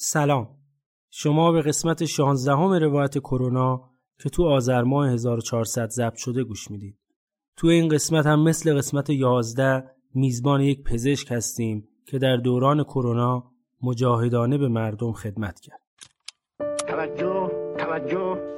سلام شما به قسمت 16 روایت کرونا که تو آذر ماه 1400 ضبط شده گوش می‌دید. تو این قسمت هم مثل قسمت 11 میزبان یک پزشک هستیم که در دوران کرونا مجاهدانه به مردم خدمت کرد. توجه توجه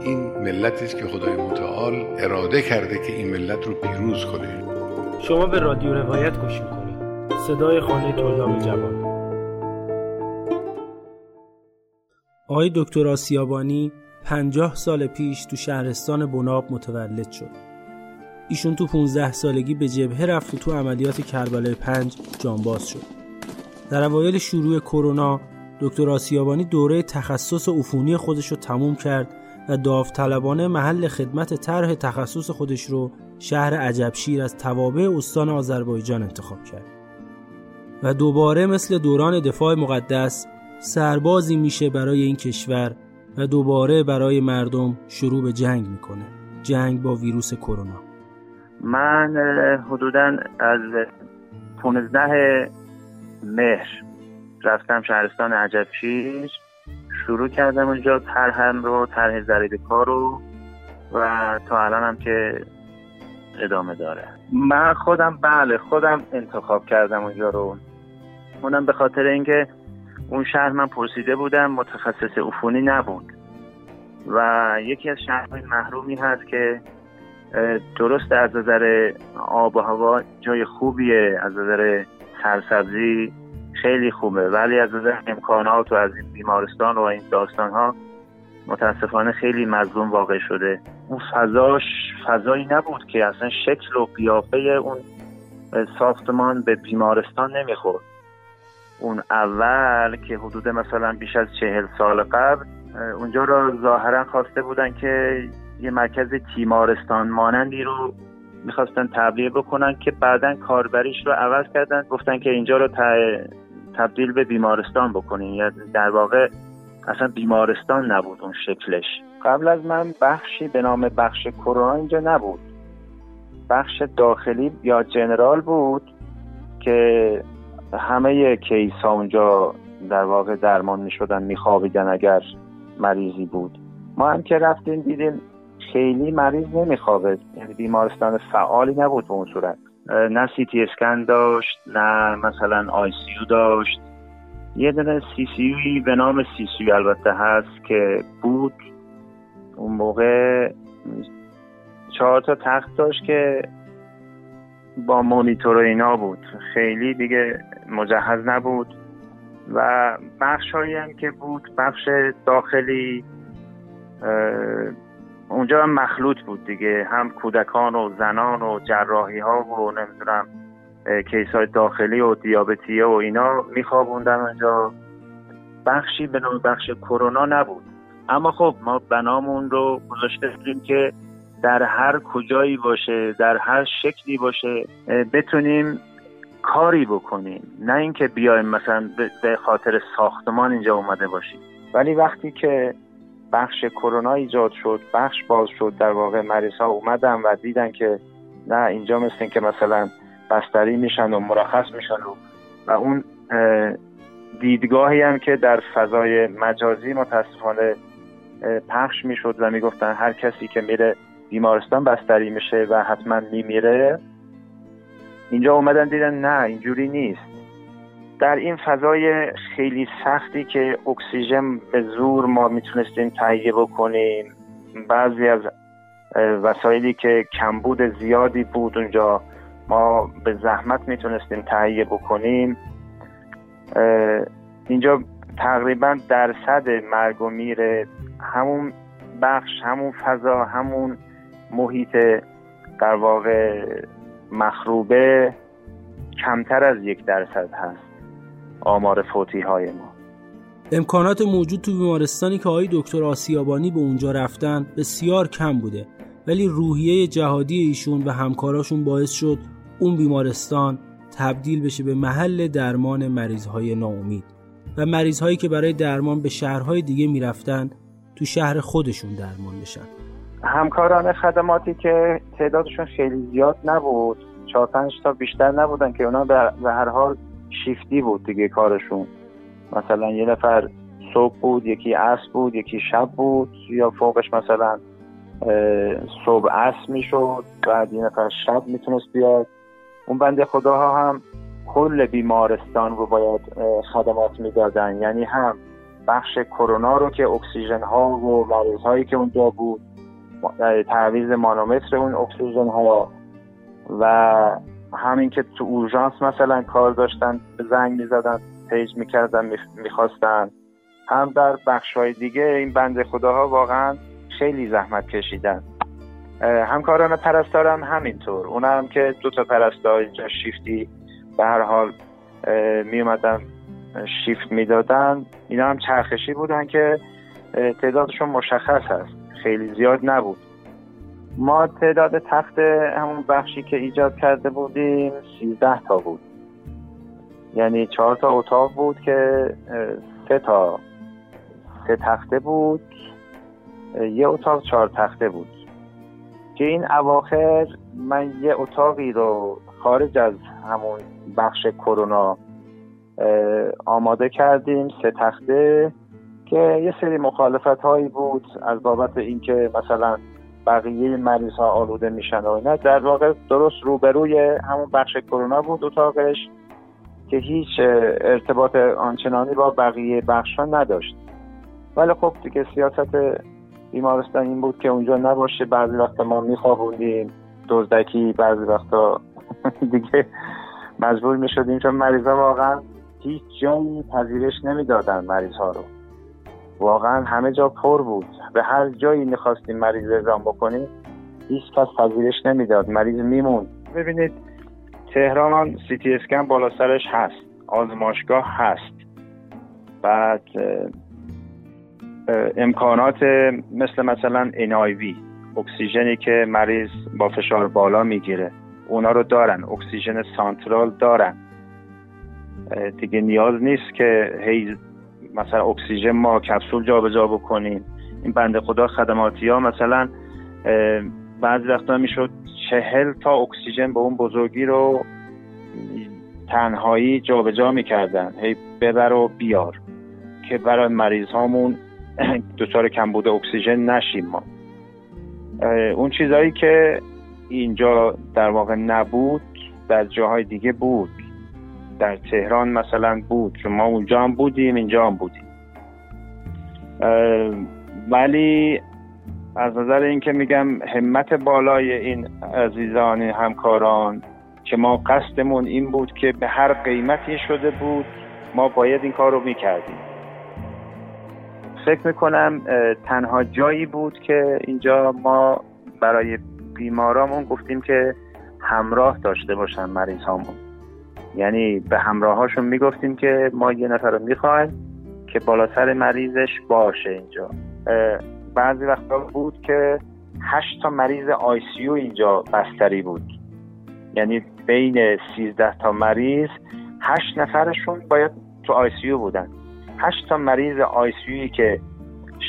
این ملتی است که خدای متعال اراده کرده که این ملت رو پیروز کنه. شما به رادیو روایت گوش می‌کنید. صدای خانه طلاب جوان. آقای دکتر آسیابانی پنجاه سال پیش تو شهرستان بناب متولد شد. ایشون تو 15 سالگی به جبهه رفت و تو عملیات کربلای پنج جانباز شد. در اوایل شروع کرونا دکتر آسیابانی دوره تخصص عفونی خودش رو تموم کرد و داوطلبانه محل خدمت طرح تخصص خودش رو شهر عجبشیر از توابع استان آذربایجان انتخاب کرد. و دوباره مثل دوران دفاع مقدس سربازی میشه برای این کشور و دوباره برای مردم شروع به جنگ می‌کنه. جنگ با ویروس کرونا. من حدودا از 15 مهر رفتم شهرستان عجبشیر. شروع کردم اونجا طرحم رو طرح زرید کار رو و تا الان هم که ادامه داره. من خودم بله خودم انتخاب کردم اونجا رو. اونم به خاطر اینکه اون شهر من پرسیده بودم متخصص عفونی نبود. و یکی از شهرهای محرومی هست که درست از نظر آب و هوا جای خوبیه از نظر سرسبزی خیلی خوبه. ولی از نظر امکانات و از این بیمارستان و این داستان ها متاسفانه خیلی مظلوم واقع شده. اون فضاش فضایی نبود که اصلا شکل و قیافه اون ساختمان به بیمارستان نمی‌خورد. اون اول که حدود مثلا بیش از چهل سال قبل اونجا را ظاهرا خواسته بودن که یه مرکز تیمارستان مانندی رو می‌خواستن تبلیغ بکنن که بعدا کاربریش رو عوض کردن. گفتن که اینجا رو تبدیل به بیمارستان بکنین. یا در واقع اصلا بیمارستان نبود اون شکلش. قبل از من بخشی به نام بخش کرونا اینجا نبود. بخش داخلی یا جنرال بود که همه کیس ها اونجا در واقع درمان می شدن اگر مریضی بود. ما هم که رفتیم دیدیم خیلی مریض نمیخوابه. یعنی بیمارستان فعالی نبود به اون صورت. نه سی تی اسکن داشت نه مثلا آی سی داشت. یه دونه سی سی به نام سی سی البته هست که بود. اون موقع چهار تا تخت داشت که با مونیتور و اینا بود. خیلی دیگه مجهز نبود. و بخش هم که بود بخش داخلی اونجا هم مخلوط بود دیگه. هم کودکان و زنان و جراحی ها و نمی‌دونم کیس های داخلی و دیابتیه و اینا میخوابوندن اونجا. بخشی به نام بخش کرونا نبود. اما خب ما بنامون رو گذاشته بودیم که در هر کجایی باشه در هر شکلی باشه بتونیم کاری بکنیم. نه اینکه بیایم مثلا به خاطر ساختمان اینجا اومده باشیم. ولی وقتی که بخش کرونا ایجاد شد بخش باز شد در واقع مریض ها اومدن و دیدن که نه اینجا مثل که مثلا بستری میشن و مرخص میشن و, و اون دیدگاهی هم که در فضای مجازی متاسفانه پخش می‌شد و می‌گفتن هر کسی که میره بیمارستان بستری میشه و حتما میمیره. اینجا اومدن دیدن نه اینجوری نیست. در این فضای خیلی سختی که اکسیژن به زور ما می‌تونستیم تهیه بکنیم. بعضی از وسایلی که کمبود زیادی بود اونجا ما به زحمت می‌تونستیم تهیه بکنیم. اینجا تقریبا درصد مرگ و میر همون بخش همون فضا همون محیط در واقع مخروبه کمتر از یک درصد هست. آمار فوتی های ما. امکانات موجود تو بیمارستانی که آقای دکتر آسیابانی به اونجا رفتن بسیار کم بوده ولی روحیه جهادی ایشون و همکاراشون باعث شد اون بیمارستان تبدیل بشه به محل درمان مریضهای ناامید و مریضهایی که برای درمان به شهرهای دیگه می‌رفتن تو شهر خودشون درمان بشن. همکاران خدماتی که تعدادشون خیلی زیاد نبود چهار پنج تا بیشتر نبودن که اونا به هر حال شیفتی بود دیگه کارشون. مثلا یه نفر صبح بود یکی عصر بود یکی شب بود یا فوقش مثلا صبح عصر می‌شد بعد یه نفر شب می‌تونست بیاد. اون بنده خداها هم کل بیمارستان رو باید خدمات می‌دادن. یعنی هم بخش کرونا رو که اکسیژن ها و مریض هایی که اونجا بود تعویض مانومتر اون اکسیژن ها و همین که تو اورژانس مثلا کار داشتن زنگ می‌زدن پیج می‌کردن می‌خواستن. هم در بخش های دیگه این بند خداها واقعا خیلی زحمت کشیدن. همکاران پرستارم همینطور. اون هم که دو تا پرستار اینجا شیفتی به هر حال می اومدن شیفت می‌دادن. اینا هم چرخشی بودن که تعدادشون مشخص هست. خیلی زیاد نبود. ما تعداد تخت همون بخشی که ایجاد کرده بودیم سیزده تا بود. یعنی چهار تا اتاق بود که سه تا سه تخته بود. یه اتاق چهار تخته بود. که این اواخر من یه اتاقی رو خارج از همون بخش کرونا آماده کردیم سه تخته که یه سری مخالفت هایی بود از بابت اینکه مثلا بقیه مریض ها آلوده میشن و اینا. در واقع درست روبروی همون بخش کرونا بود اتاقش که هیچ ارتباط آنچنانی با بقیه بخش ها نداشت. ولی خب دیگه سیاست بیمارستان این بود که اونجا نباشه. بعضی وقتا ما میخوابوندیم. دزدکی بعضی وقتا دیگه مجبور می‌شدیم چون مریض ها واقعا هیچ جایی پذیرش نمی‌دادن مریض ها رو. واقعا همه جا پر بود. به هر جایی می‌خواستیم مریض اعزام بکنیم هیچ کس پذیرش نمی‌داد. مریض میمون ببینید تهران سی تی اسکن بالا سرش هست. آزمایشگاه هست. بعد امکانات مثل مثلا NIV اکسیژنی که مریض با فشار بالا می‌گیره. اونا رو دارن. اکسیژن سانترال دارن. دیگه نیاز نیست که هی مثلا اکسیژن ما کپسول جابجا جا بکنیم. این بنده خدا خدماتی ها مثلا بعضی وقتا می‌شد چهل تا اکسیژن به اون بزرگی رو تنهایی جابجا جا می‌کردن. هی ببر و بیار که برای مریض هامون دچار کمبود اکسیژن نشیم ما. اون چیزهایی که اینجا در واقع نبود در جاهای دیگه بود. در تهران مثلا بود که ما اونجا هم بودیم اینجا هم بودیم. ولی از نظر اینکه میگم همت بالای این عزیزان همکاران که ما قصدمون این بود که به هر قیمتی شده بود ما باید این کار رو می‌کردیم. فکر می‌کنم تنها جایی بود که اینجا ما برای بیمارامون گفتیم که همراه داشته باشن مریض هامون یعنی به همراهاشون می‌گفتیم که ما یه نفر رو می‌خوایم که بالا سر مریضش باشه اینجا. بعضی وقتا بود که هشت تا مریض آی سی اینجا بستری بود. یعنی بین سیزده تا مریض هشت نفرشون باید تو آی سی بودن. هشت تا مریض آی سی که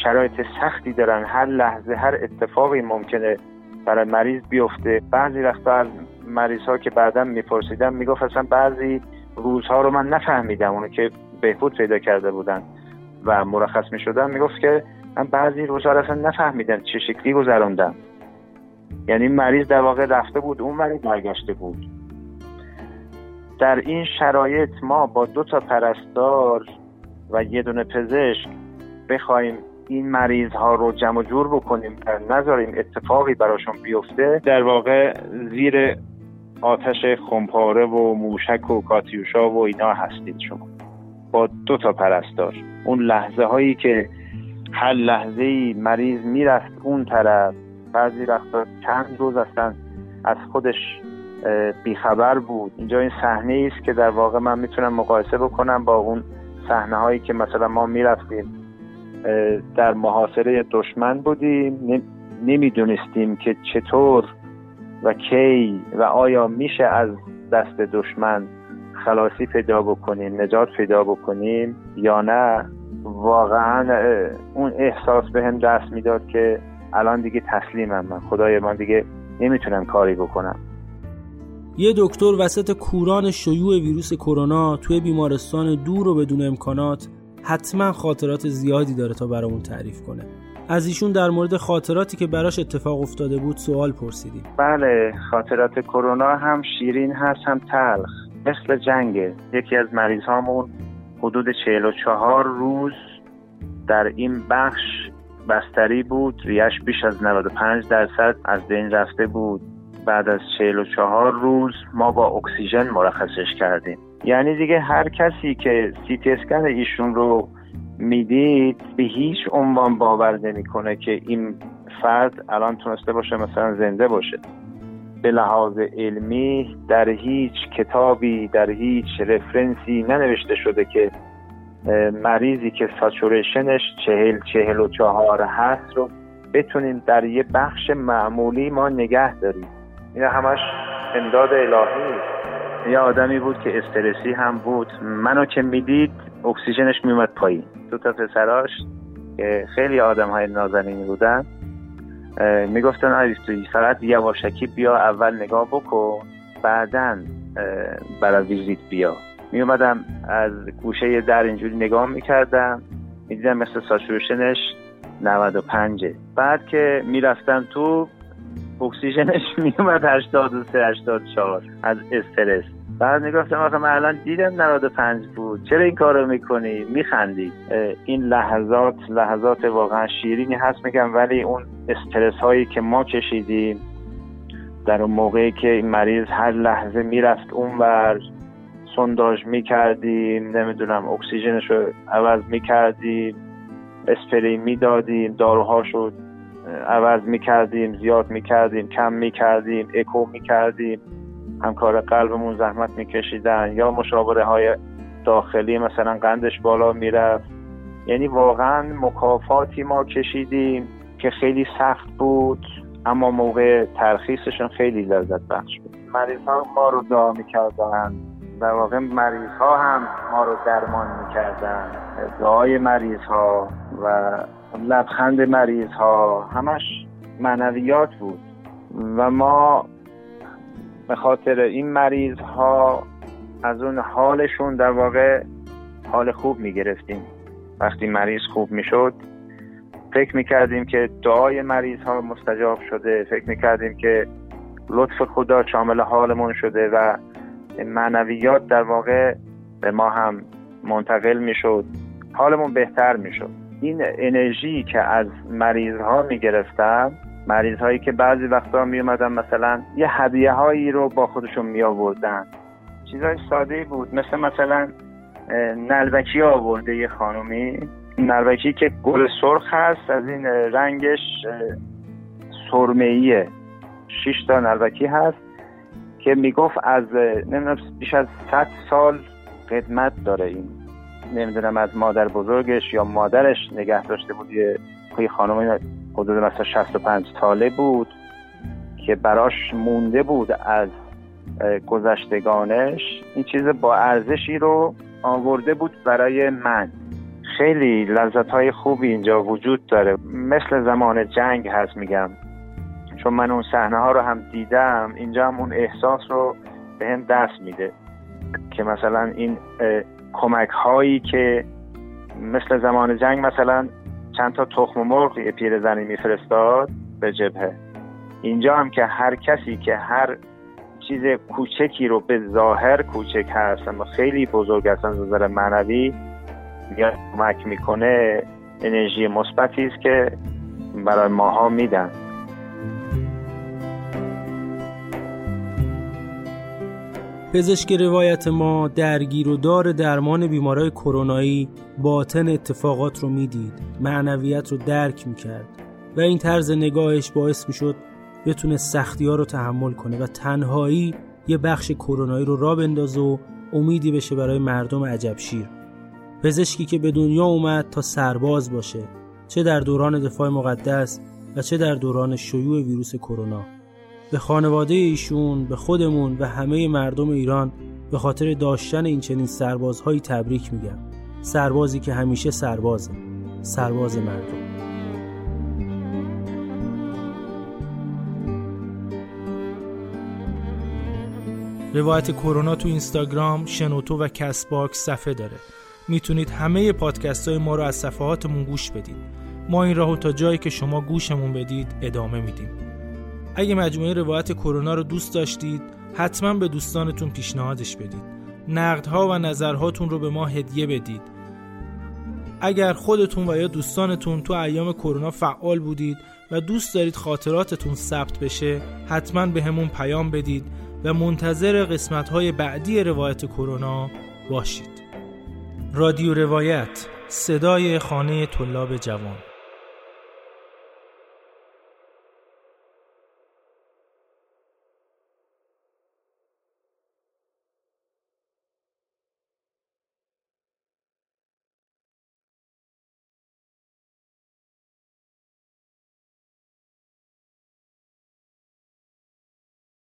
شرایط سختی دارن هر لحظه هر اتفاقی ممکنه برای مریض بیفته. بعضی وقتا از مریض ها که بعدا میپرسیدم می‌گفت اصلا بعضی روزها رو من نفهمیدم اونو که بهبود پیدا کرده بودن و مرخص می‌شدن. می‌گفت که من بعضی روزها رو اصلا نفهمیدم چه شکلی گذروندم. یعنی مریض در واقع رفته بود اون مریض برگشته بود. در این شرایط ما با دو تا پرستار و یه دونه پزشک بخوایم این مریض ها رو جمع جور بکنیم نذاریم اتفاقی براشون بیفته. در واقع زیر آتش خمپاره و موشک و کاتیوشا و اینا هستید شما. با دو تا پرستار اون لحظه هایی که هر لحظه ای مریض می‌رفت اون طرف بعضی وقتا چند روز هستن از خودش بیخبر بود. اینجا این صحنه است که در واقع من می‌تونم مقایسه بکنم با اون صحنه هایی که مثلا ما می‌رفتیم. در محاصره دشمن بودیم. نمی‌دونستیم که چطور و کی و آیا میشه از دست دشمن خلاصی پیدا بکنیم نجات پیدا بکنیم یا نه؟ واقعا اون احساس به هم دست می‌داد که الان دیگه تسلیمم من. خدای من دیگه نمی‌تونم کاری بکنم. یه دکتر وسط کوران شیوع ویروس کرونا توی بیمارستان دور و بدون امکانات حتما خاطرات زیادی داره تا برامون تعریف کنه. از ایشون در مورد خاطراتی که براش اتفاق افتاده بود سوال پرسیدیم. بله خاطرات کرونا هم شیرین هست هم تلخ. مثل جنگه یکی از مریض هامون حدود 44 روز در این بخش بستری بود. ریش بیش از 95 درصد از بین رفته بود. بعد از 44 روز ما با اکسیژن مرخصش کردیم. یعنی دیگه هر کسی که سی اسکن ایشون رو می‌دید به هیچ عنوان باور نمی‌کنه که این فرد الان تونسته باشه مثلا زنده باشه. به لحاظ علمی در هیچ کتابی در هیچ رفرنسی ننوشته شده که مریضی که ساتوریشنش چهل چهل و چهار هست رو بتونیم در یه بخش معمولی ما نگه داریم. این همش امداد الهی. یه آدمی بود که استرسی هم بود. منو که می‌دید اکسیژنش میومد پایین. دو تا پسراش که خیلی آدم های نازنینی بودن می‌گفتن آیستوی فقط یواشکی بیا اول نگاه بکن بعدا برای ویزیت بیا. میومدم از گوشه در اینجوری نگاه می‌کردم می‌دیدم مثل ساتوریشنش 95 بعد که می‌رفتم تو اکسیژنش میومد 83 84 از استرس. بعد می‌گفتم آخه من الان دیدم 95 بود. چرا این کارو می‌کنی؟ میخندی. این لحظات لحظات واقعا شیرینی هست میگم ولی اون استرس هایی که ما کشیدیم در اون موقعی که این مریض هر لحظه می‌رفت اونور سنداژ می‌کردیم نمی‌دونم اکسیژنش رو عوض می‌کردیم اسپری می‌دادیم داروهاشو عوض می‌کردیم زیاد می‌کردیم کم می‌کردیم اکو می‌کردیم. همکار قلبمون زحمت میکشیدن یا مشاوره های داخلی مثلا قندش بالا می‌رفت. یعنی واقعا مکافاتی ما کشیدیم که خیلی سخت بود اما موقع ترخیصشون خیلی لذت بخش بود. مریض ها ما رو دعا می‌کردن. در واقع مریض ها هم ما رو درمان می‌کردن. دعای مریض ها و لبخند مریض ها همش معنویات بود. و ما به خاطر این مریض ها از اون حالشون در واقع حال خوب می گرفتیم وقتی مریض خوب می شد فکر می کردیم که دعای مریض ها مستجاب شده فکر می کردیم که لطف خدا شامل حالمون شده و معنویات در واقع به ما هم منتقل می شد حالمون بهتر می شد این انرژی که از مریض ها می گرفتم مریض هایی که بعضی وقتا می اومدن مثلا یه هدیه هایی رو با خودشون می آوردن چیزای ساده بود مثل مثلا نلبکی آورده یه خانومی. نلبکی که گل سرخ هست از این رنگش سرمهیه شش تا نلبکی هست که می‌گفت از نمی‌دونم بیش از 100 سال خدمت داره این. نمی‌دونم از مادر بزرگش یا مادرش نگه داشته بود یه خانم حدود مثلا 65 ساله بود که براش مونده بود از گذشتگانش. این چیز با ارزشی رو آورده بود برای من. خیلی لذت های خوبی اینجا وجود داره. مثل زمان جنگ هست میگم. چون من اون صحنه ها رو هم دیدم اینجا هم اون احساس رو به هم دست میده که مثلا این کمک هایی که مثل زمان جنگ مثلا چند تا تخم مرغ یه پیرزنی میفرستاد به جبهه. اینجا هم که هر کسی که هر چیز کوچکی رو به ظاهر کوچک هست اما خیلی بزرگ است از نظر معنوی یا کمک می‌کنه انرژی مثبتی است که برای ماها میدن. پزشک روایت ما درگیر و دار درمان بیمارای کرونایی باطن اتفاقات رو می‌دید. معنویت رو درک می‌کرد و این طرز نگاهش باعث می‌شد بتونه سختی ها رو تحمل کنه و تنهایی یه بخش کرونایی رو را بندازه و امیدی بشه برای مردم عجب شیر. پزشکی که به دنیا اومد تا سرباز باشه چه در دوران دفاع مقدس و چه در دوران شیوع ویروس کرونا. به خانواده ایشون به خودمون و همه مردم ایران به خاطر داشتن این چنین سربازهایی تبریک میگم سربازی که همیشه سربازه سرباز مردم روایت کرونا تو اینستاگرام، شنوتو و کست باکس صفحه داره. می‌تونید همه پادکست های ما رو از صفحاتمون گوش بدید. ما این راهو تا جایی که شما گوشمون بدید ادامه میدیم. اگه مجموعه روایت کرونا رو دوست داشتید، حتما به دوستانتون پیشنهادش بدید. نقدها و نظرهاتون رو به ما هدیه بدید. اگر خودتون و یا دوستانتون تو ایام کرونا فعال بودید و دوست دارید خاطراتتون ثبت بشه، حتما به همون پیام بدید و منتظر قسمت های بعدی روایت کرونا باشید. رادیو روایت صدای خانه طلاب جوان